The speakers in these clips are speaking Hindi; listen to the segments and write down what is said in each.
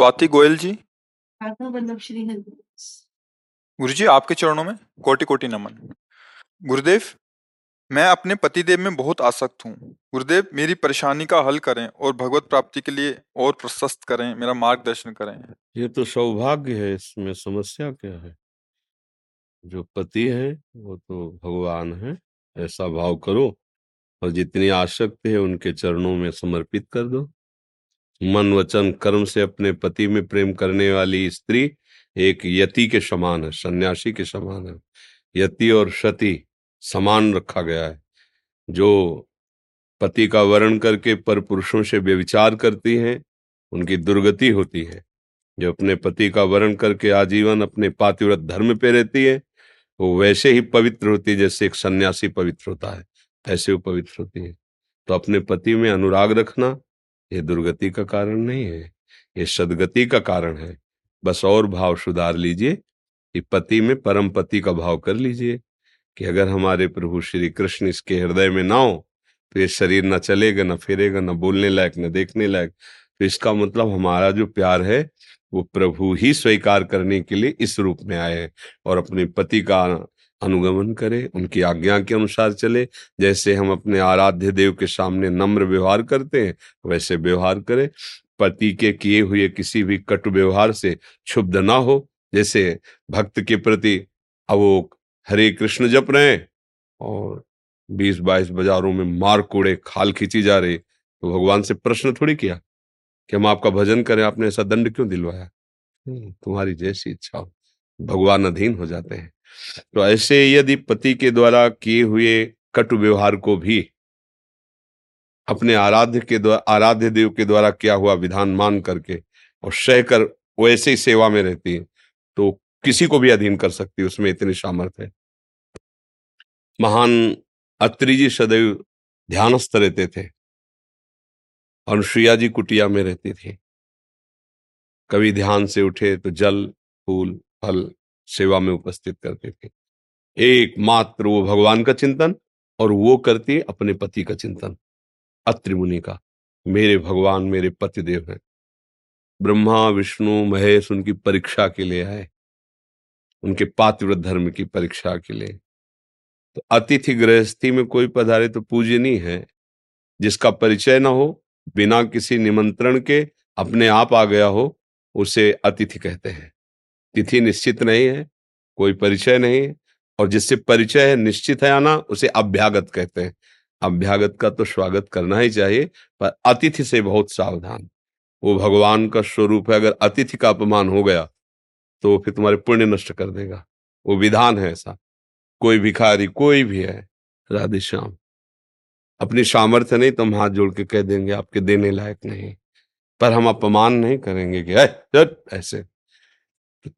स्वाति गोयल जी। गुरु जी आपके चरणों में कोटि कोटि नमन। गुरुदेव मैं अपने पतिदेव में बहुत आसक्त हूँ। गुरुदेव मेरी परेशानी का हल करें और भगवत प्राप्ति के लिए और प्रशस्त करें मेरा मार्गदर्शन करें। ये तो सौभाग्य है इसमें समस्या क्या है? जो पति है वो तो भगवान है ऐसा भाव करो और जितनी आसक्त है उनके चरणों में समर्पित कर दो। मन, वचन, कर्म से अपने पति में प्रेम करने वाली स्त्री एक यति के समान है, सन्यासी के समान है। यति और सती समान रखा गया है। जो पति का वर्ण करके पर पुरुषों से व्यविचार करती हैं, उनकी दुर्गति होती है। जो अपने पति का वर्ण करके आजीवन अपने पातिव्रत धर्म पे रहती है, वो वैसे ही पवित्र होती है जैसे एक सन्यासी पवित्र होता है ऐसे वो पवित्र होती है। तो अपने पति में अनुराग रखना ये दुर्गति का कारण नहीं है, ये सदगति का कारण है। बस और भाव सुधार लीजिए कि पति में परम पति का भाव कर लीजिए कि अगर हमारे प्रभु श्री कृष्ण इसके हृदय में ना हो तो ये शरीर न चलेगा, न फिरेगा, न बोलने लायक, न देखने लायक। तो इसका मतलब हमारा जो प्यार है, वो प्रभु ही स्वीकार करने के लिए इस रूप में आए हैं और अपने पति का अनुगमन करे, उनकी आज्ञा के अनुसार चले। जैसे हम अपने आराध्य देव के सामने नम्र व्यवहार करते हैं, वैसे व्यवहार करे। पति के किए हुए किसी भी कटु व्यवहार से क्षुब्ध ना हो। जैसे भक्त के प्रति अब वो हरे कृष्ण जप रहे और बीस बाईस बाजारों में मार कूड़े खाल खींची जा रही तो भगवान से प्रश्न थोड़ी किया कि हम आपका भजन करें, आपने ऐसा दंड क्यों दिलवाया? तुम्हारी जैसी इच्छा हो। भगवान अधीन हो जाते हैं। तो ऐसे यदि पति के द्वारा किए हुए कटु व्यवहार को भी अपने आराध्य के द्वारा आराध्य देव के द्वारा किया हुआ विधान मान करके और सह सहकर वैसे ही सेवा में रहती है तो किसी को भी अधीन कर सकती है, उसमें इतनी सामर्थ्य है। महान अत्रि जी सदैव ध्यानस्थ रहते थे अनुसुईया जी कुटिया में रहती थी। कभी ध्यान से उठे तो जल, फूल, फल सेवा में उपस्थित करते थे। एकमात्र वो भगवान का चिंतन और वो करती अपने पति का चिंतन। अत्रि मुनि का, मेरे भगवान मेरे पति देव हैं। ब्रह्मा, विष्णु, महेश उनकी परीक्षा के लिए आए। उनके पातिव्रत धर्म की परीक्षा के लिए। तो अतिथि गृहस्थी में कोई पधारे तो पूजनीय है। जिसका परिचय ना हो, बिना किसी निमंत्रण के अपने आप आ गया हो, उसे अतिथि कहते हैं। तिथि निश्चित नहीं है, कोई परिचय नहीं है, और जिससे परिचय है, निश्चित है आना, उसे अभ्यागत कहते हैं। अभ्यागत का तो स्वागत करना ही चाहिए, पर अतिथि से बहुत सावधान। वो भगवान का स्वरूप है, अगर अतिथि का अपमान हो गया तो फिर तुम्हारे पुण्य नष्ट कर देगा। वो विधान है ऐसा। कोई भिखारी, कोई भी है, राधे श्याम। अपनी सामर्थ्य नहीं तो हम हाथ जोड़ के कह देंगे, आपके देने लायक नहीं। पर हम अपमान नहीं करेंगे कि ऐसे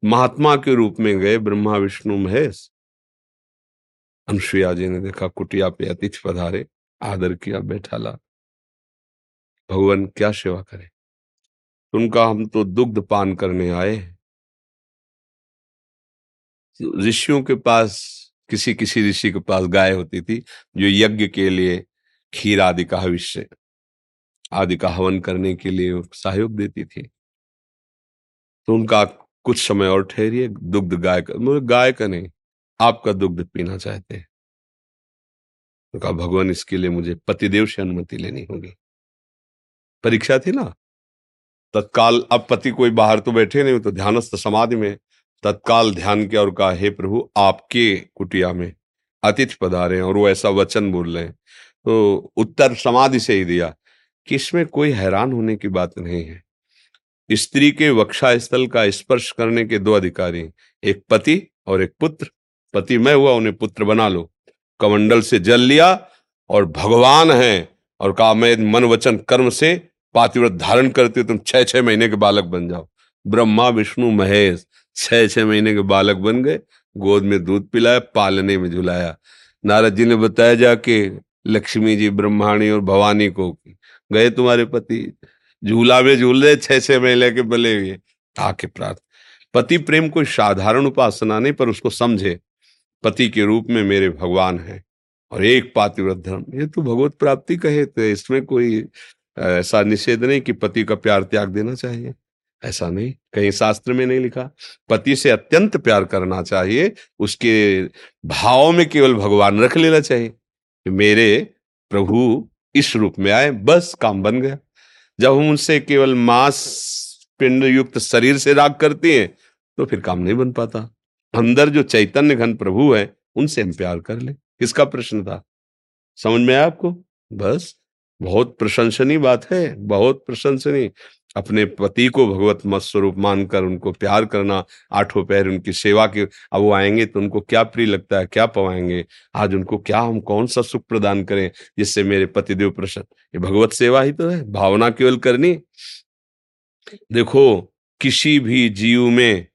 महात्मा के रूप में गए ब्रह्मा विष्णु महेश। अनुसुईया जी ने देखा, कुटिया पे अतिथि पधारे, आदर किया, बैठा ला। भगवान क्या सेवा करे? उनका हम तो दुग्ध पान करने आए ऋषियों के पास किसी किसी ऋषि के पास गाय होती थी, जो यज्ञ के लिए खीर आदि का हविष्य, आदि का हवन करने के लिए सहयोग देती थी। तो उनका कुछ समय और ठहरिए, दुग्ध गाय का मतलब गाय का नहीं, आपका दुग्ध पीना चाहते हैं। तो कहा, भगवान, इसके लिए मुझे पतिदेव से अनुमति लेनी होगी। परीक्षा थी ना? तत्काल, अब पति कोई बाहर तो बैठे नहीं तो ध्यानस्थ समाधि में। तत्काल ध्यान किया और कहा, हे प्रभु, आपके कुटिया में अतिथि पधारे और वो ऐसा वचन बोल रहे हैं। तो उत्तर समाधि से ही दिया कि इसमें कोई हैरान होने की बात नहीं है। स्त्री के वक्षा स्थल का स्पर्श करने के दो अधिकारी एक पति और एक पुत्र। पति मैं हुआ, उन्हें पुत्र बना लो। कमंडल से जल लिया और भगवान है और कहा, मैं मन वचन कर्म से पातिव्रत धारण करते तुम छह छह महीने के बालक बन जाओ। ब्रह्मा, विष्णु, महेश छह छह महीने के बालक बन गए। गोद में दूध पिलाया, पालने में झुलाया। नारद जी ने बताया जाके लक्ष्मी जी, ब्रह्माणी और भवानी को गए तुम्हारे पति। झूला में झूल रहे, छह छह महीने के बले हुए। आके प्रार्थ। पति प्रेम कोई साधारण उपासना नहीं, पर उसको समझे, पति के रूप में मेरे भगवान है। और एक पातिव्रत धर्म, ये तो भगवत प्राप्ति कहे तो इसमें कोई ऐसा निषेध नहीं कि पति का प्यार त्याग देना चाहिए। ऐसा नहीं, कहीं शास्त्र में नहीं लिखा। पति से अत्यंत प्यार करना चाहिए, उसके भाव में केवल भगवान रख लेना चाहिए मेरे प्रभु इस रूप में आए, बस काम बन गया। जब हम उनसे केवल मांस पिंड युक्त शरीर से राग करते हैं तो फिर काम नहीं बन पाता। अंदर जो चैतन्य घन प्रभु है, उनसे हम प्यार कर ले। किसका प्रश्न था? समझ में आया आपको? बस, बहुत प्रशंसनीय बात है, बहुत प्रशंसनीय। अपने पति को भगवत मत स्वरूप मानकर, उनको प्यार करना, आठों पैर उनकी सेवा के, अब वो आएँगे तो उनको क्या प्रिय लगता है, क्या पवाएँगे? आज उनको क्या हम कौन सा सुख प्रदान करें जिससे मेरे पतिदेव प्रसन्न? ये भगवत सेवा ही तो है, भावना केवल करनी। देखो, किसी भी जीव में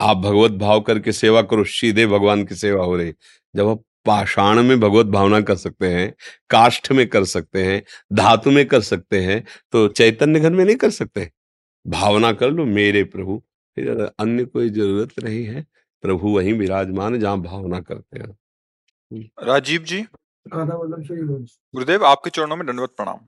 आप भगवत भाव करके सेवा करो, सीधे भगवान की सेवा हो रही। जब आप पाषाण में भगवत भावना कर सकते हैं काष्ठ में कर सकते हैं धातु में कर सकते हैं तो चैतन्य घर में नहीं कर सकते। भावना कर लो मेरे प्रभु फिर अन्य कोई ज़रूरत नहीं है प्रभु वहीं विराजमान जहाँ भावना करते हैं। राजीव जी। गुरुदेव आपके चरणों में दंडवत प्रणाम।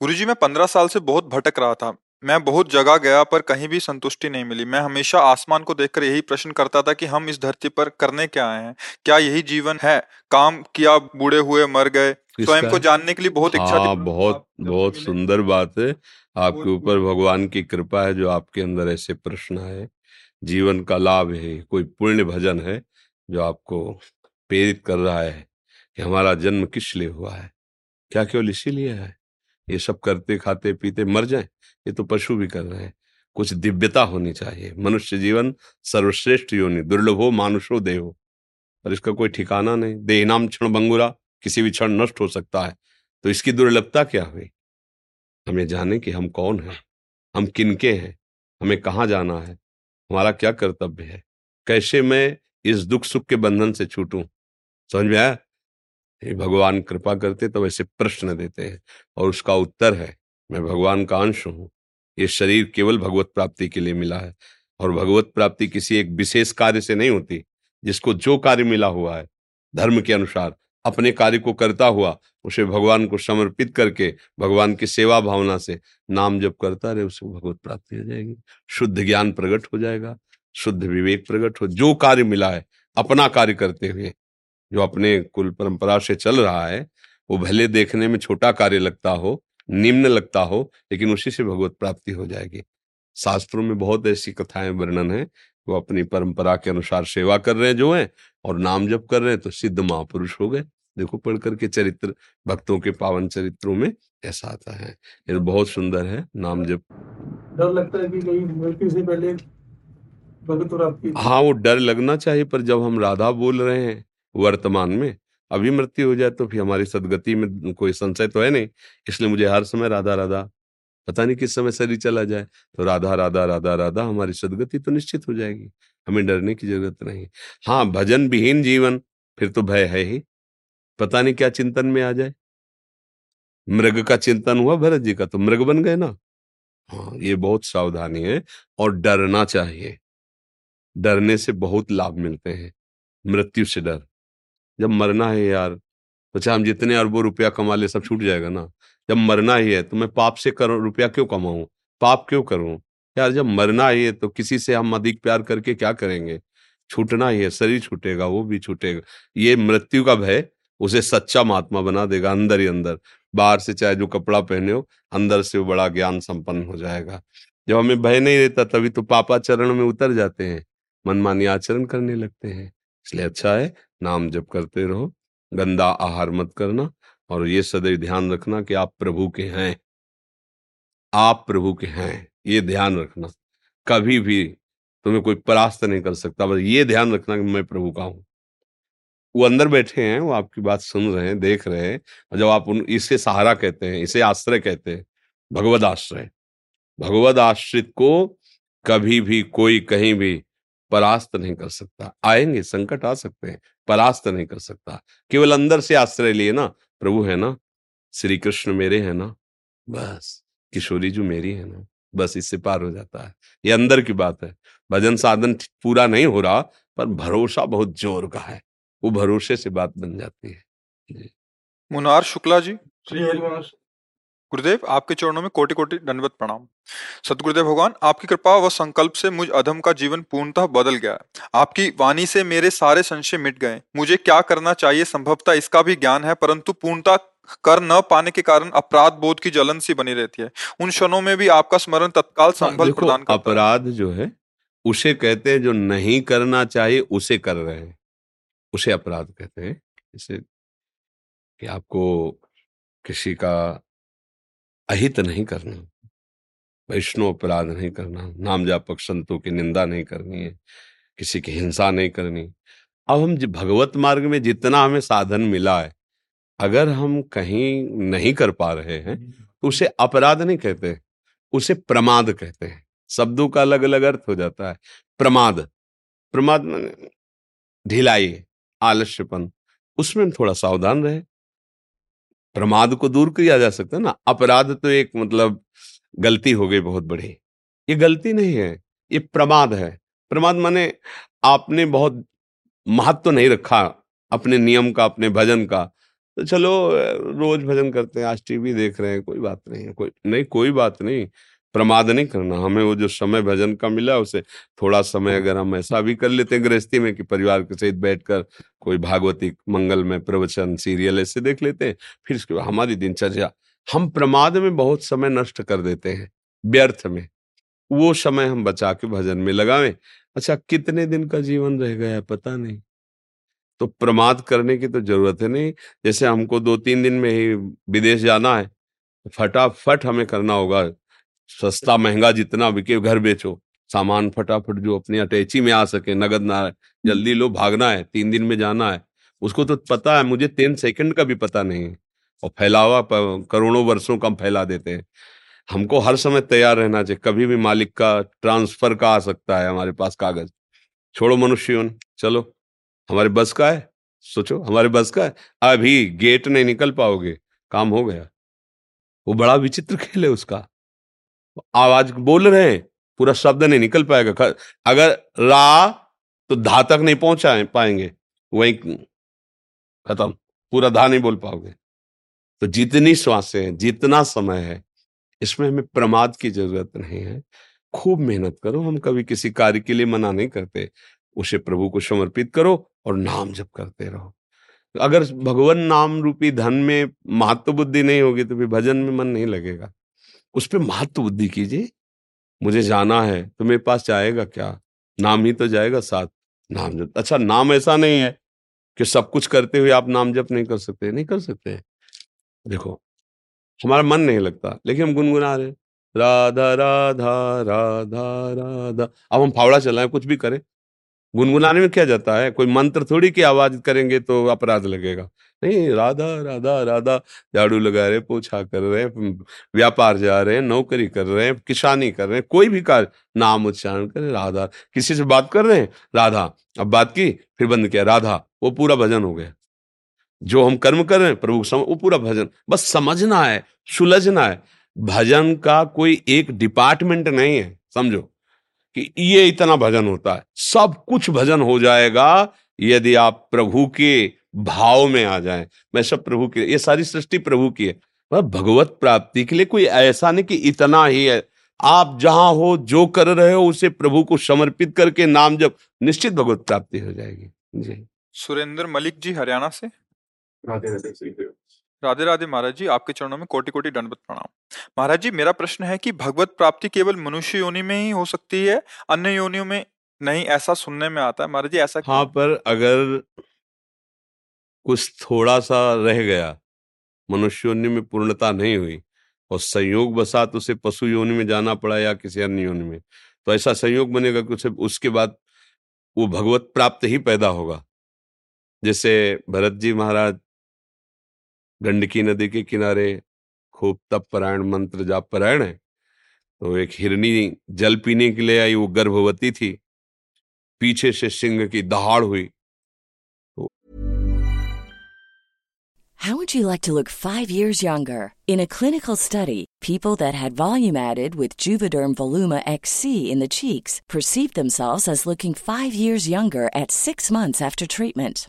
गुरुजी मैं पंद्रह साल से बहुत भटक रहा था। मैं बहुत जगह गया पर कहीं भी संतुष्टि नहीं मिली। मैं हमेशा आसमान को देखकर यही प्रश्न करता था कि हम इस धरती पर करने क्या आए हैं? क्या यही जीवन है? काम किया बूढ़े हुए मर गए। स्वयं को जानने के लिए बहुत इच्छा हाँ, थी। बहुत बहुत सुंदर बात है। आपके ऊपर भगवान की कृपा है जो आपके अंदर ऐसे प्रश्न है जीवन का लाभ है कोई पुण्य भजन है जो आपको प्रेरित कर रहा है कि हमारा जन्म किस लिए हुआ है? क्या केवल इसीलिए है? ये सब करते, खाते, पीते मर जाए, ये तो पशु भी कर रहे हैं। कुछ दिव्यता होनी चाहिए। मनुष्य जीवन सर्वश्रेष्ठ योनि, दुर्लभो मानुषो देहो पर इसका कोई ठिकाना नहीं। देह नाम क्षण बंगुरा किसी भी क्षण नष्ट हो सकता है। तो इसकी दुर्लभता क्या हुई? हमें जाने कि हम कौन हैं? हम किनके हैं? हमें कहाँ जाना है? हमारा क्या कर्तव्य है? कैसे मैं इस दुख सुख के बंधन से छूटूं? समझ में आया? भगवान कृपा करते तो वैसे प्रश्न देते हैं और उसका उत्तर है, मैं भगवान का अंश हूँ। ये शरीर केवल भगवत प्राप्ति के लिए मिला है और भगवत प्राप्ति किसी एक विशेष कार्य से नहीं होती, जिसको जो कार्य मिला हुआ है, धर्म के अनुसार, अपने कार्य को करता हुआ, उसे भगवान को समर्पित करके, भगवान की सेवा भावना से नाम जब करता रहे उसको भगवत प्राप्ति हो जाएगी। शुद्ध ज्ञान प्रकट हो जाएगा, शुद्ध विवेक प्रकट हो, जो कार्य मिला है, अपना कार्य करते हुए जो अपने कुल परंपरा से चल रहा है वो भले देखने में छोटा कार्य लगता हो निम्न लगता हो लेकिन उसी से भगवत प्राप्ति हो जाएगी। शास्त्रों में बहुत ऐसी कथाएँ वर्णन है वो अपनी परंपरा के अनुसार सेवा कर रहे हैं जो है और नाम जप कर रहे हैं तो सिद्ध महापुरुष हो गए। देखो पढ़ करके चरित्र भक्तों के पावन चरित्रों में ऐसा आता है। ये बहुत सुंदर है नाम जप। डर लगता है कि कहीं मृत्यु से पहले भगत और आपकी हाँ वो डर लगना चाहिए पर जब हम राधा बोल रहे हैं वर्तमान में। अभी मृत्यु हो जाए तो फिर हमारी सदगति में कोई संशय तो है नहीं, इसलिए मुझे हर समय राधा राधा, पता नहीं किस समय शरीर चला जाए तो राधा राधा राधा राधा, हमारी सदगति तो निश्चित हो जाएगी, हमें डरने की ज़रूरत नहीं। हाँ भजन विहीन जीवन, फिर तो भय है ही, पता नहीं क्या चिंतन में आ जाए। मृग का चिंतन हुआ, भरत जी का तो मृग बन गए ना। हाँ ये बहुत सावधानी है और डरना चाहिए। डरने से बहुत लाभ मिलते हैं, मृत्यु से डर। जब मरना है यार तो चाहे हम जितने अरबों रुपया कमा ले, सब छूट जाएगा ना। जब मरना ही है तो मैं पाप से करो, रुपया क्यों कमाऊं? पाप क्यों करूँ? यार जब मरना ही है तो किसी से हम अधिक प्यार करके क्या करेंगे? छूटना ही है, शरीर छूटेगा, वो भी छूटेगा। ये मृत्यु का भय उसे सच्चा महात्मा बना देगा, अंदर ही अंदर। बाहर से चाहे जो कपड़ा पहने हो, अंदर से वो बड़ा ज्ञान संपन्न हो जाएगा। जब हमें भय नहीं रहता, तभी तो पापाचरण में उतर जाते हैं। मनमानी आचरण करने लगते हैं। इसलिए अच्छा है नाम जप करते रहो, गंदा आहार मत करना और ये सदैव ध्यान रखना कि आप प्रभु के हैं। आप प्रभु के हैं, ये ध्यान रखना। कभी भी तुम्हें कोई परास्त नहीं कर सकता, बस ये ध्यान रखना कि मैं प्रभु का हूँ। वो अंदर बैठे हैं, वो आपकी बात सुन रहे हैं, देख रहे हैं और जब आप उन, इसे सहारा कहते हैं, इसे आश्रय कहते हैं भगवद आश्रय भगवद आश्रित को कभी भी कोई कहीं भी परास्त नहीं कर सकता। आएँगे संकट आ सकते हैं परास्त नहीं कर सकता। केवल अंदर से आश्रय लिए ना प्रभु है ना श्री कृष्ण मेरे है ना बस किशोरी जो मेरी है ना बस इससे पार हो जाता है। ये अंदर की बात है। भजन साधन पूरा नहीं हो रहा पर भरोसा बहुत ज़ोर का है। वो भरोसे से बात बन जाती है। मुनार शुक्ला जी। श्री हरिवंश गुरुदेव आपके चरणों में कोटि कोटि दंडवत प्रणाम। सतगुरुदेव भगवान आपकी कृपा व संकल्प से मुझ अधम का जीवन पूर्णतः बदल गया आपकी वाणी से मेरे सारे संशय मिट गए मुझे क्या करना चाहिए संभवतः इसका भी ज्ञान है परंतु पूर्णता कर न पाने के कारण अपराध बोध की जलन सी बनी रहती है। उन क्षणों में भी आपका स्मरण तत्काल हाँ, संभल प्रदान करता अपराध जो है उसे कहते हैं जो नहीं करना चाहिए उसे कर रहे हैं। उसे अपराध कहते हैं। जैसे कि आपको किसी का अहित नहीं करना। वैष्णव अपराध नहीं करना। नाम जापक संतों की निंदा नहीं करनी है। किसी की हिंसा नहीं करनी। अब हम भगवत मार्ग में जितना हमें साधन मिला है, अगर हम कहीं नहीं कर पा रहे हैं तो उसे अपराध नहीं कहते उसे प्रमाद कहते हैं। शब्दों का अलग अलग अर्थ हो जाता है। प्रमाद। प्रमाद ढिलाई, आलस्यपन। उसमें हम थोड़ा सावधान रहे। प्रमाद को दूर किया जा सकता है ना? अपराध तो एक मतलब गलती हो गई बहुत बड़ी। ये गलती नहीं है, ये प्रमाद है। प्रमाद माने आपने बहुत महत्व तो नहीं रखा अपने नियम का, अपने भजन का। तो चलो रोज भजन करते हैं, आज टीवी देख रहे हैं, कोई बात नहीं, कोई नहीं, कोई बात नहीं। प्रमाद नहीं करना। हमें वो जो समय भजन का मिला, उसे थोड़ा समय अगर हम ऐसा भी कर लेते हैं गृहस्थी में कि परिवार के सहित बैठकर कोई भागवती मंगल में प्रवचन, सीरियल ऐसे देख लेते हैं, फिर उसके बाद हमारी दिनचर्या, हम प्रमाद में बहुत समय नष्ट कर देते हैं, व्यर्थ में। वो समय हम बचा के भजन में लगावें। अच्छा कितने दिन का जीवन रह गया पता नहीं। तो प्रमाद करने की तो ज़रूरत है नहीं। जैसे हमको दो तीन दिन में ही विदेश जाना है फटाफट हमें करना होगा। सस्ता महँगा जितना बिके घर बेचो। सामान फटाफट जो अपने अटैची में आ सके, नगद ना जल्दी लो, भागना है, तीन दिन में जाना है। उसको तो पता है, मुझे तीन सेकंड का भी पता नहीं है। और फैलावा करोड़ों वर्षों का फैला देते हैं। हमको हर समय तैयार रहना चाहिए। कभी भी मालिक का ट्रांसफ़र का आ सकता है हमारे पास कागज़। छोड़ो मनुष्य चलो। हमारे बस का है? सोचो, हमारे बस का है? अभी गेट नहीं निकल पाओगे। काम हो गया। वो बड़ा विचित्र खेल है उसका। आवाज़ बोल रहे हैं, पूरा शब्द नहीं निकल पाएगा। अगर रा तो धा तक नहीं पहुँचा पाएँगे। वही खत्म। पूरा धा नहीं बोल पाओगे। तो जितनी श्वासें हैं, जितना समय है, इसमें हमें प्रमाद की ज़रूरत नहीं है। खूब मेहनत करो, हम कभी किसी कार्य के लिए मना नहीं करते। उसे प्रभु को समर्पित करो और नाम जप करते रहो। अगर भगवान नाम रूपी धन में महत्व बुद्धि नहीं होगी तो फिर भजन में मन नहीं लगेगा। उस पर महत्व बुद्धि कीजिए। मुझे जाना है तो मेरे पास जाएगा क्या? नाम ही तो जाएगा साथ। नाम जप। अच्छा नाम ऐसा नहीं है कि सब कुछ करते हुए आप नाम जप नहीं कर सकते। नहीं कर सकते देखो, हमारा मन नहीं लगता, लेकिन हम गुनगुना रहे राधा राधा राधा राधा। अब हम फावड़ा चलाएँ, कुछ भी करें। गुनगुनाने में क्या जाता है? कोई मंत्र थोड़ी की आवाज़ करेंगे तो अपराध लगेगा। नहीं राधा राधा राधा झाड़ू लगा रहे पोछा कर रहे हैं व्यापार जा रहे हैं नौकरी कर रहे हैं किसानी कर रहे हैं कोई भी कार्य नाम उच्चारण करें राधा। किसी से बात कर रहे हैं? राधा। अब बात की फिर बंद किया राधा वो पूरा भजन हो गया। जो हम कर्म कर रहे हैं प्रभु सम, वो पूरा भजन। बस समझना है सुलझना है। भजन का कोई एक डिपार्टमेंट नहीं है समझो। कि ये इतना भजन होता है। सब कुछ भजन हो जाएगा यदि आप प्रभु के भाव में आ जाए। मैं सब प्रभु की ये सारी सृष्टि प्रभु की है। मतलब भगवत प्राप्ति के लिए कोई ऐसा नहीं कि इतना ही है। आप जहाँ हो जो कर रहे हो उसे प्रभु को समर्पित करके नाम जब निश्चित भगवत प्राप्ति हो जाएगी। जी। सुरेंद्र मलिक जी हरियाणा से? राधे राधे महाराज जी, आपके चरणों में कोटि कोटि दंडवत प्रणाम। महाराज जी, मेरा प्रश्न है कि भगवत प्राप्ति केवल मनुष्य योनि में ही हो सकती है, अन्य योनियों में नहीं? ऐसा सुनने में आता है। महाराज जी, ऐसा हाँ पर अगर कुछ थोड़ा सा रह गया, मनुष्य योनि में पूर्णता नहीं हुई और संयोग बसात उसे पशु योनि में जाना पड़ा या किसी अन्य योनि में तो ऐसा संयोग बनेगा कि उसे, उसके बाद वो भगवत प्राप्त ही पैदा होगा। जैसे भरत जी महाराज गंडकी नदी के किनारे खूब तप परायण मंत्र जाप परायण है तो एक हिरनी जल पीने के लिए आई वो गर्भवती थी पीछे से सिंह की दहाड़ हुई How would you like to look five years younger? In a clinical study, people that had volume added with Juvederm Voluma XC in the cheeks perceived themselves as looking five years younger at six months after treatment.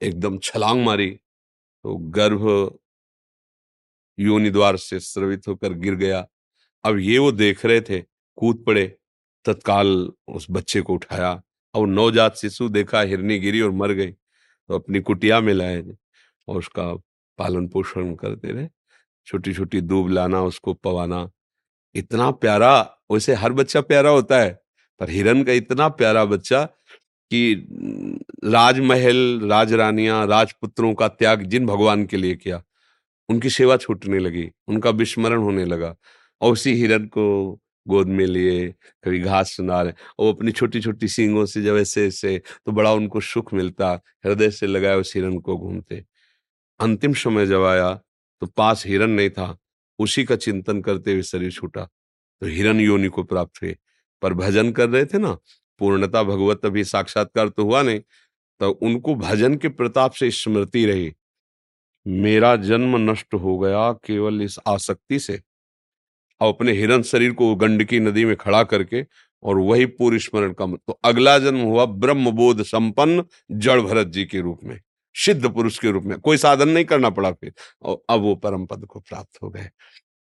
एकदम छलांग मारी तो गर्भ योनि द्वार से स्रवित होकर गिर गया। अब ये वो देख रहे थे, कूद पड़े, तत्काल उस बच्चे को उठाया। और नवजात शिशु देखा हिरनी गिरी और मर गई तो अपनी कुटिया में लाए और उसका पालन पोषण करते रहे। छोटी छोटी दूब लाना, उसको पवाना। इतना प्यारा, वैसे हर बच्चा प्यारा होता है, पर हिरन का इतना प्यारा बच्चा कि राजमहल, राजरानियाँ, राजपुत्रों का त्याग जिन भगवान के लिए किया, उनकी सेवा छूटने लगी, उनका विस्मरण होने लगा। और उसी हिरन को गोद में लिए, कभी घास सुना रहे, और अपनी छोटी छोटी सींगों से जब ऐसे ऐसे तो बड़ा उनको सुख मिलता, हृदय से लगाया उस हिरन को घूमते। अंतिम समय जब आया तो पास हिरन नहीं था, उसी का चिंतन करते हुए शरीर छूटा। तो हिरन योनि को प्राप्त हुए। पर भजन कर रहे थे ना पूर्णता भगवत अभी साक्षात्कार तो हुआ नहीं तो उनको भजन के प्रताप से स्मृति रही। मेरा जन्म नष्ट हो गया केवल इस आसक्ति से। और अपने हिरण शरीर को गंडकी नदी में खड़ा करके और वही पूरी स्मरण का तो अगला जन्म हुआ ब्रह्म बोध संपन्न जड़ भरत जी के रूप में, सिद्ध पुरुष के रूप में। कोई साधन नहीं करना पड़ा फिर और अब वो परम पद को प्राप्त हो गए।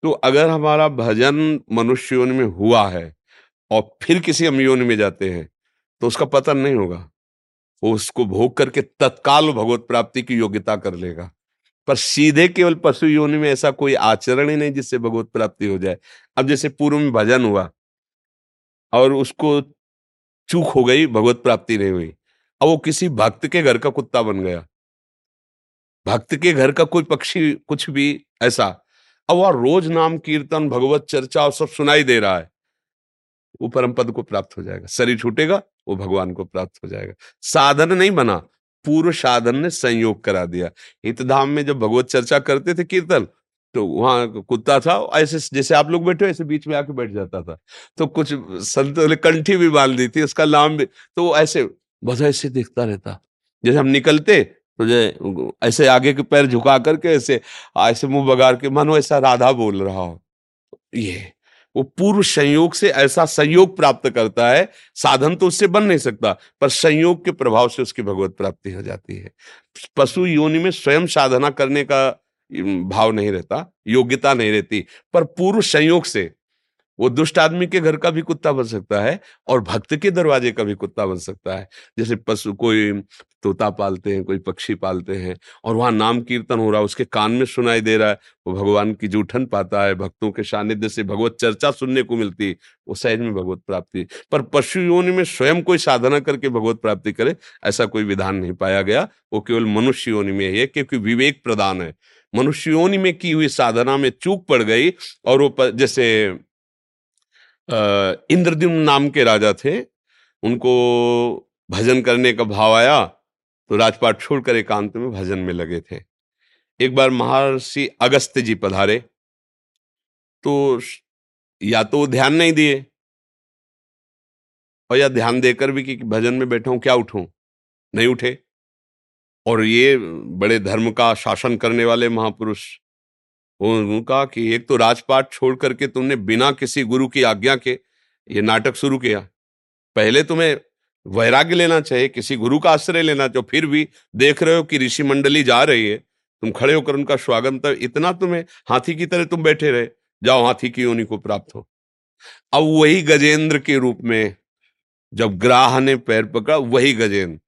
तो अगर हमारा भजन मनुष्य में हुआ है और फिर किसी हम योनि में जाते हैं तो उसका पतन नहीं होगा। वो उसको भोग करके तत्काल भगवत प्राप्ति की योग्यता कर लेगा। पर सीधे केवल पशु योनि में ऐसा कोई आचरण ही नहीं जिससे भगवत प्राप्ति हो जाए। अब जैसे पूर्व में भजन हुआ, और उसको चूक हो गई, भगवत प्राप्ति नहीं हुई। अब वो किसी भक्त के घर का कुत्ता बन गया। भक्त के घर का कोई पक्षी, कुछ भी, ऐसा। अब वह रोज नाम, कीर्तन, भगवत चर्चा और सब सुनाई दे रहा है। वो परम पद को प्राप्त हो जाएगा। शरीर छूटेगा, वो भगवान को प्राप्त हो जाएगा। साधन नहीं बना पूर्व साधन ने संयोग करा दिया। हितधाम में जब भगवत चर्चा करते थे कीर्तन तो वहाँ कुत्ता था, ऐसे जैसे आप लोग बैठे हो, ऐसे बीच में आके बैठ जाता था। तो कुछ संत ने कंठी भी बाँध दी थी, उसका लाम भी तो वो ऐसे, बस ऐसे देखता रहता। जैसे हम निकलते तो ऐसे आगे के पैर झुका करके ऐसे ऐसे मुँह बगाड़ के, मानो ऐसा राधा बोल रहा हो। ये वो पूर्व संयोग से ऐसा संयोग प्राप्त करता है, साधन तो उससे बन नहीं सकता, पर संयोग के प्रभाव से उसकी भगवत प्राप्ति हो जाती है। पशु योनि में स्वयं साधना करने का भाव नहीं रहता, योग्यता नहीं रहती, पर पूर्व संयोग से वो दुष्ट आदमी के घर का भी कुत्ता बन सकता है और भक्त के दरवाजे का भी कुत्ता बन सकता है। जैसे पशु कोई तोता पालते हैं, कोई पक्षी पालते हैं और वहाँ नाम कीर्तन हो रहा है, उसके कान में सुनाई दे रहा है, वो भगवान की जूठन पाता है, भक्तों के सानिध्य से भगवत चर्चा सुनने को मिलती, वो सहज में भगवत प्राप्ति। पर पशु योनि में स्वयं कोई साधना करके भगवत प्राप्ति करे, ऐसा कोई विधान नहीं पाया गया। वो केवल मनुष्य योनि में है क्योंकि विवेक प्रदान है। मनुष्य योनि में की हुई साधना में चूक पड़ गई और वो जैसे इंद्रद्युम्न नाम के राजा थे। उनको भजन करने का भाव आया तो राजपाट छोड़कर एकांत में भजन में लगे थे। एक बार महर्षि अगस्त्य जी पधारे तो या तो ध्यान नहीं दिए और या ध्यान देकर भी कि भजन में बैठा हूँ, क्या उठूं? नहीं उठे। और ये बड़े धर्म का शासन करने वाले महापुरुष उनका कि एक तो राजपाट छोड़ करके तुमने बिना किसी गुरु की आज्ञा के ये नाटक शुरू किया। पहले तुम्हें वैराग्य लेना चाहिए, किसी गुरु का आश्रय लेना चाहिए फिर भी देख रहे हो कि ऋषि मंडली जा रही है, तुम खड़े होकर उनका स्वागत तो इतना तुम्हें हाथी की तरह तुम बैठे रहे, जाओ हाथी की योनि को प्राप्त हो। अब वही गजेंद्र के रूप में जब ग्राह ने पैर पकड़ा, वही गजेंद्र।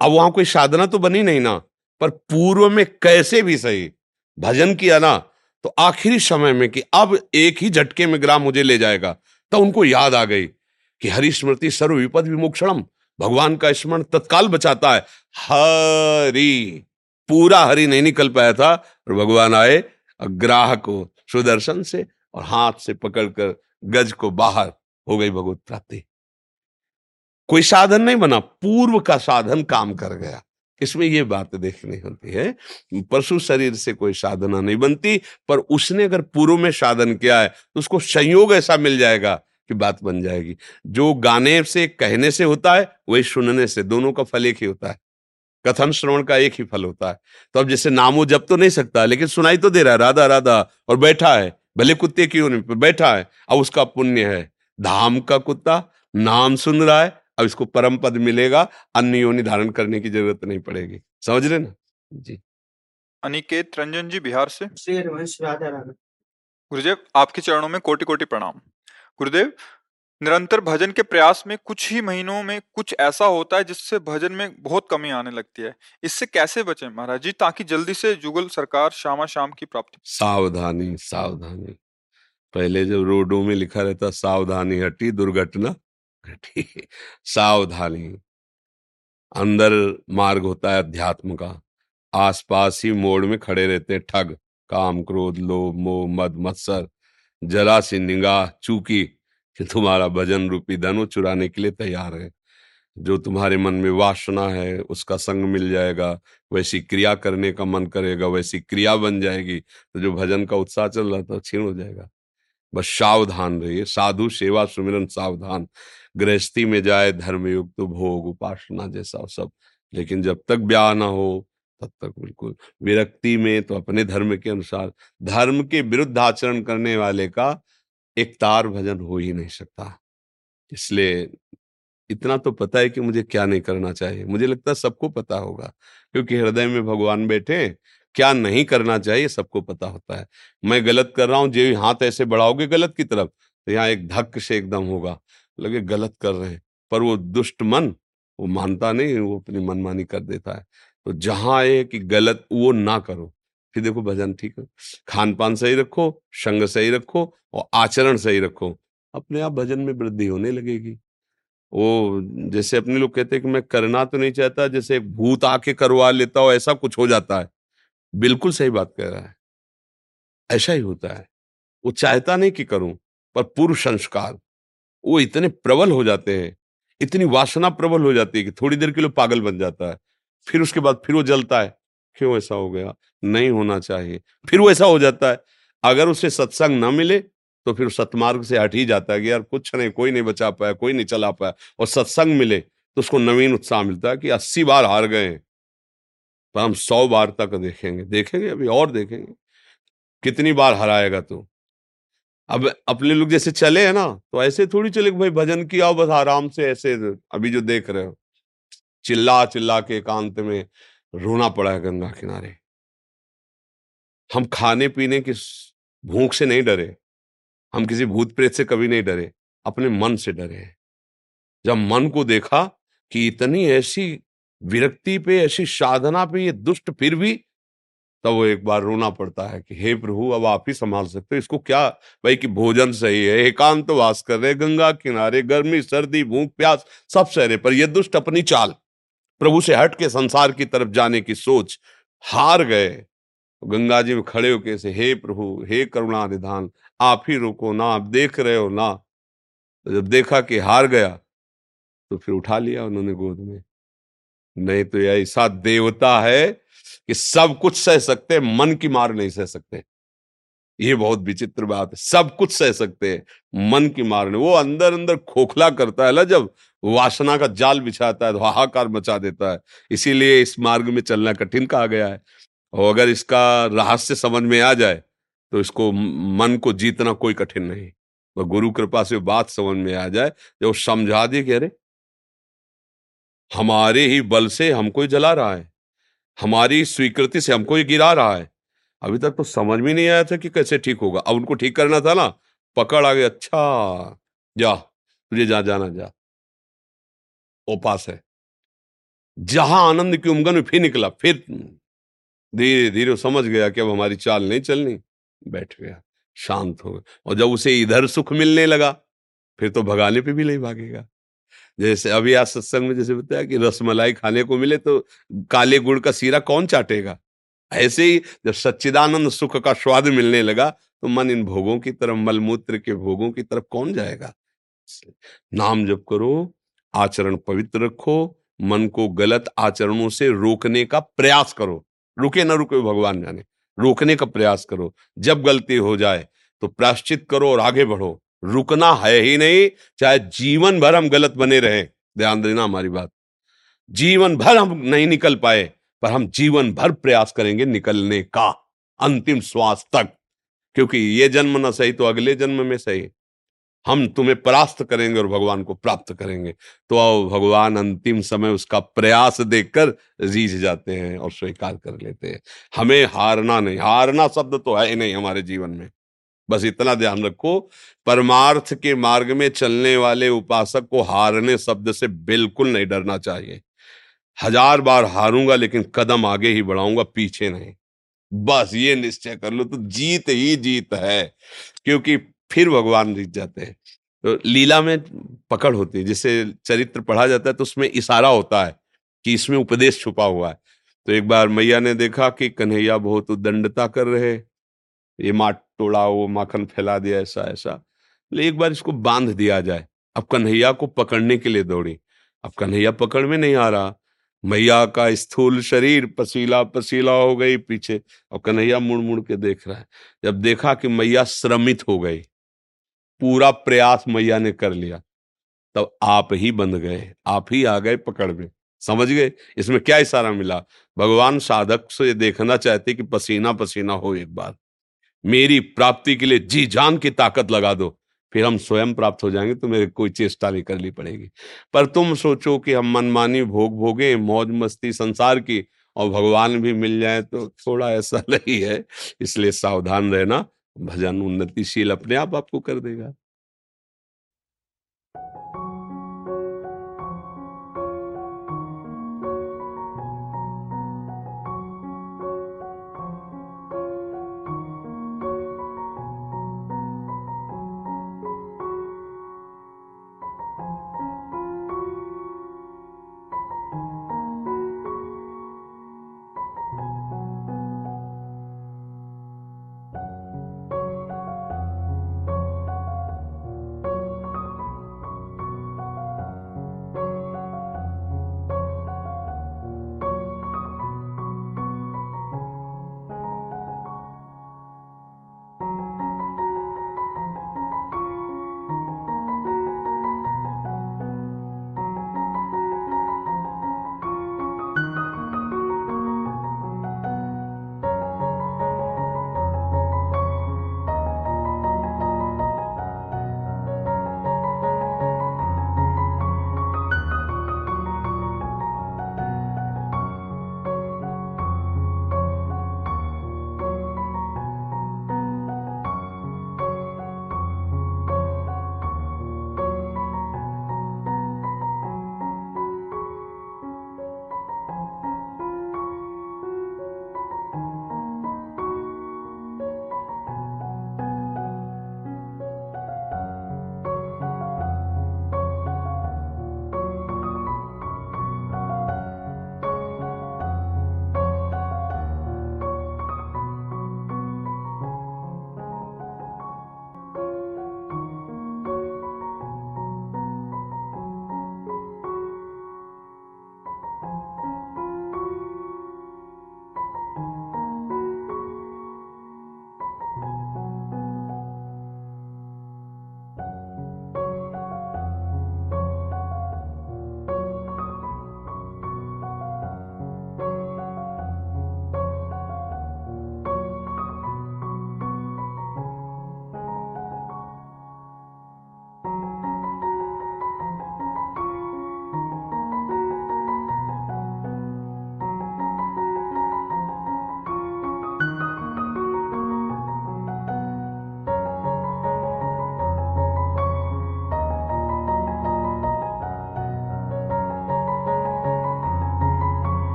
अब वहाँ कोई साधना तो बनी नहीं ना, पर पूर्व में कैसे भी सही भजन किया ना तो आखिरी समय में कि अब एक ही झटके में ग्राम मुझे ले जाएगा तो उनको याद आ गई कि हरि स्मृति सर्व विपद विमोक्षणम, भगवान का स्मरण तत्काल बचाता है। हरि, पूरा हरि नहीं निकल पाया था और भगवान आए ग्राह को सुदर्शन से और हाथ से पकड़कर गज को बाहर हो गई भगवत प्राप्ति। कोई साधन नहीं बना, पूर्व का साधन काम कर गया। इसमें ये बात देखनी होती है, पशु शरीर से कोई साधना नहीं बनती, पर उसने अगर पूर्व में साधन किया है तो उसको संयोग ऐसा मिल जाएगा कि बात बन जाएगी। जो गाने से, कहने से होता है, वही सुनने से, दोनों का फल एक ही होता है। कथन श्रवण का एक ही फल होता है। तो अब जैसे नामो जब तो नहीं सकता, लेकिन सुनाई तो दे रहा है, राधा राधा, और बैठा है, भले कुत्ते की होने पर बैठा है, अब उसका पुण्य है। धाम का कुत्ता, नाम सुन रहा है अब इसको परम पद मिलेगा अन्य योनि धारण करने की ज़रूरत नहीं पड़ेगी। समझ रहे ना? जी। अनिकेत रंजन जी बिहार से। गुरुदेव आपके चरणों में कोटि कोटि प्रणाम। गुरुदेव निरंतर भजन के प्रयास में कुछ ही महीनों में कुछ ऐसा होता है जिससे भजन में बहुत कमी आने लगती है। इससे कैसे बचे? महाराज जी ताकि जल्दी से जुगल सरकार शामा शाम की प्राप्ति सावधानी सावधानी। पहले जब रोडों में लिखा रहता सावधानी हटी दुर्घटना घटी सावधानी। अंदर मार्ग होता है अध्यात्म का, आसपास ही मोड़ में खड़े रहते हैं, ठग, काम, क्रोध, लोभ, मोह, मद, मत्सर, जरा सी निगाह, चूकी कि तुम्हारा भजन रूपी धनु चुराने के लिए तैयार है। जो तुम्हारे मन में वासना है, उसका संग मिल जाएगा, वैसी क्रिया करने का मन करेगा, वैसी क्रिया बन जाएगी तो जो भजन का उत्साह चल रहा था छीण हो जाएगा। बस सावधान रहिए, साधु, सेवा, सुमिरन, सावधान। गृहस्थी में जाए, धर्मयुक्त तो भोग, उपासना जैसा सब। लेकिन जब तक ब्याह ना हो, तब तक बिल्कुल विरक्ति में तो अपने धर्म के अनुसार, धर्म के विरुद्ध आचरण करने वाले का एक तार भजन हो ही नहीं सकता। इसलिए इतना तो पता है कि मुझे क्या नहीं करना चाहिए। मुझे लगता है सबको पता होगा, क्योंकि हृदय में भगवान बैठे क्या नहीं करना चाहिए सबको पता होता है। मैं गलत कर रहा हूँ, जो हाथ ऐसे बढ़ाओगे गलत की तरफ़ तो यहाँ एक धक्क से एकदम होगा। लगे गलत कर रहे पर वो दुष्ट मन, वो मानता नहीं, वो अपनी मनमानी कर देता है। तो जहाँ है कि गलत, वो ना करो। फिर देखो भजन, ठीक है? खान पान सही रखो, संग सही रखो और आचरण सही रखो। अपने आप भजन में वृद्धि होने लगेगी। वो जैसे अपने लोग कहते हैं कि मैं करना तो नहीं चाहता, जैसे भूत आके करवा लेता हो, ऐसा कुछ हो जाता है। बिल्कुल सही बात कह रहा है। ऐसा ही होता है। वो चाहता नहीं कि करूँ, पर पूर्व संस्कार। वो इतने प्रबल हो जाते हैं, इतनी वासना प्रबल हो जाती है कि थोड़ी देर के लिए पागल बन जाता है। फिर उसके बाद फिर वो जलता है, क्यों ऐसा हो गया? नहीं होना चाहिए। फिर वो ऐसा हो जाता है, अगर उसे सत्संग ना मिले तो फिर सतमार्ग से हट ही जाता है कि यार कुछ नहीं, कोई नहीं बचा पाया, कोई नहीं चला पाया। और सत्संग मिले तो उसको नवीन उत्साह मिलता है कि अस्सी बार हार गए पर हम सौ बार तक देखेंगे। देखेंगे, अभी और देखेंगे। कितनी बार हराएगा तू? अब अपने लोग जैसे चले हैं ना तो ऐसे थोड़ी चले भाई भजन किया बस आराम से ऐसे अभी जो देख रहे हो। चिल्ला चिल्ला के एकांत में रोना पड़ा है गंगा किनारे। हम खाने पीने की भूख से नहीं डरे। हम किसी भूत प्रेत से कभी नहीं डरे, अपने मन से डरे जब मन को देखा कि इतनी ऐसी विरक्ति पे, ऐसी साधना पे ये दुष्ट फिर भी तब वो एक बार रोना पड़ता है कि, हे प्रभु, अब आप ही संभाल सकते हो। इसको क्या, भाई कि भोजन सही है, एकांत तो वास कर रहे गंगा किनारे, गर्मी, सर्दी, भूख, प्यास, सब सहरे पर यह दुष्ट अपनी चाल, प्रभु से हट के संसार की तरफ़ जाने की सोच हार गए। गंगा जी में खड़े होके से हे प्रभु, हे करुणा निधान आप ही रुको ना, आप देख रहे हो ना। तो जब देखा कि हार गया तो फिर उठा लिया उन्होंने गोद में। नहीं तो ऐसा देवता है कि सब कुछ सह सकते हैं, मन की मार नहीं सह सकते ये बहुत विचित्र बात है, सब कुछ सह सकते हैं, मन की मार नहीं। वो अंदर अंदर खोखला करता है ना, जब वासना का जाल बिछाता है तो हाहाकार मचा देता है। इसीलिए इस मार्ग में चलना कठिन कहा गया है। और अगर इसका रहस्य समझ में आ जाए तो इसको मन को जीतना कोई कठिन नहीं। तो गुरु कृपा से बात समझ में आ जाए जो समझा दे कि अरे, हमारे ही बल से हमको जला रहा है। हमारी स्वीकृति से हमको ये गिरा रहा है। अभी तक तो समझ में नहीं आया था कि कैसे ठीक होगा। अब उनको ठीक करना था ना? पकड़ आ गया अच्छा। जा, तुझे जा जाना जा। वो पास है। जहाँ आनंद की उमगन में फिर निकला। फिर धीरे धीरे समझ गया कि अब हमारी चाल नहीं चलनी। बैठ गया। शांत हो गया। और जब उसे इधर सुख मिलने लगा, फिर तो भगाने पे भी नहीं भागेगा। जैसे अभी आज सत्संग में जैसे बताया कि रसमलाई खाने को मिले तो काले गुड़ का सीरा कौन चाटेगा? ऐसे ही जब सच्चिदानंद सुख का स्वाद मिलने लगा तो मन इन भोगों की तरफ़, मलमूत्र के भोगों की तरफ़ कौन जाएगा? नाम जप करो, आचरण पवित्र रखो, मन को गलत आचरणों से रोकने का प्रयास करो। रुके ना रुके भगवान जाने, रोकने का प्रयास करो। जब गलती हो जाए तो प्राश्चित करो और आगे बढ़ो। रुकना है ही नहीं, चाहे जीवन भर हम गलत बने रहे। ध्यान देना हमारी बात। जीवन भर हम नहीं निकल पाए, पर हम जीवन भर प्रयास करेंगे निकलने का, अंतिम श्वास तक। क्योंकि ये जन्म ना सही तो अगले जन्म में सही हम तुम्हें परास्त करेंगे और भगवान को प्राप्त करेंगे। तो आओ, भगवान अंतिम समय उसका प्रयास देखकर रीझ जाते हैं और स्वीकार कर लेते हैं। हमें हारना नहीं, हारना शब्द तो है ही नहीं हमारे जीवन में। बस इतना ध्यान रखो, परमार्थ के मार्ग में चलने वाले उपासक को हारने शब्द से बिल्कुल नहीं डरना चाहिए। हज़ार बार हारूँगा, लेकिन कदम आगे ही बढ़ाऊँगा, पीछे नहीं। बस ये निश्चय कर लो तो जीत ही जीत है, क्योंकि फिर भगवान जीत जाते हैं। तो लीला में पकड़ होती है, जिसे चरित्र पढ़ा जाता है तो उसमें इशारा होता है कि इसमें उपदेश छुपा हुआ है। तो एक बार मैया ने देखा कि कन्हैया बहुत उदंडता कर रहे ये माट तोड़ा वो माखन फैला दिया, ऐसा ऐसा। एक बार इसको बाँध दिया जाए। अब कन्हैया को पकड़ने के लिए दौड़ी। अब कन्हैया पकड़ में नहीं आ रहा। मैया का स्थूल शरीर पसीला पसीला हो गई पीछे। और कन्हैया मुड़ मुड़ के देख रहा है। जब देखा कि मैया श्रमित हो गई, पूरा प्रयास मैया ने कर लिया, तब आप ही बंध गए, आप ही आ गए पकड़ में। समझ गए? इसमें क्या इशारा मिला? भगवान साधक से देखना चाहते कि पसीना पसीना हो एक बार। मेरी प्राप्ति के लिए जी जान की ताकत लगा दो। फिर हम स्वयं प्राप्त हो जाएँगे तो मेरे कोई चेष्टा नहीं करनी पड़ेगी। पर तुम सोचो कि हम मनमानी भोग भोगे, मौज मस्ती संसार की और भगवान भी मिल जाए तो थोड़ा ऐसा नहीं है। इसलिए सावधान रहना, भजन उन्नतिशील अपने आप आपको कर देगा।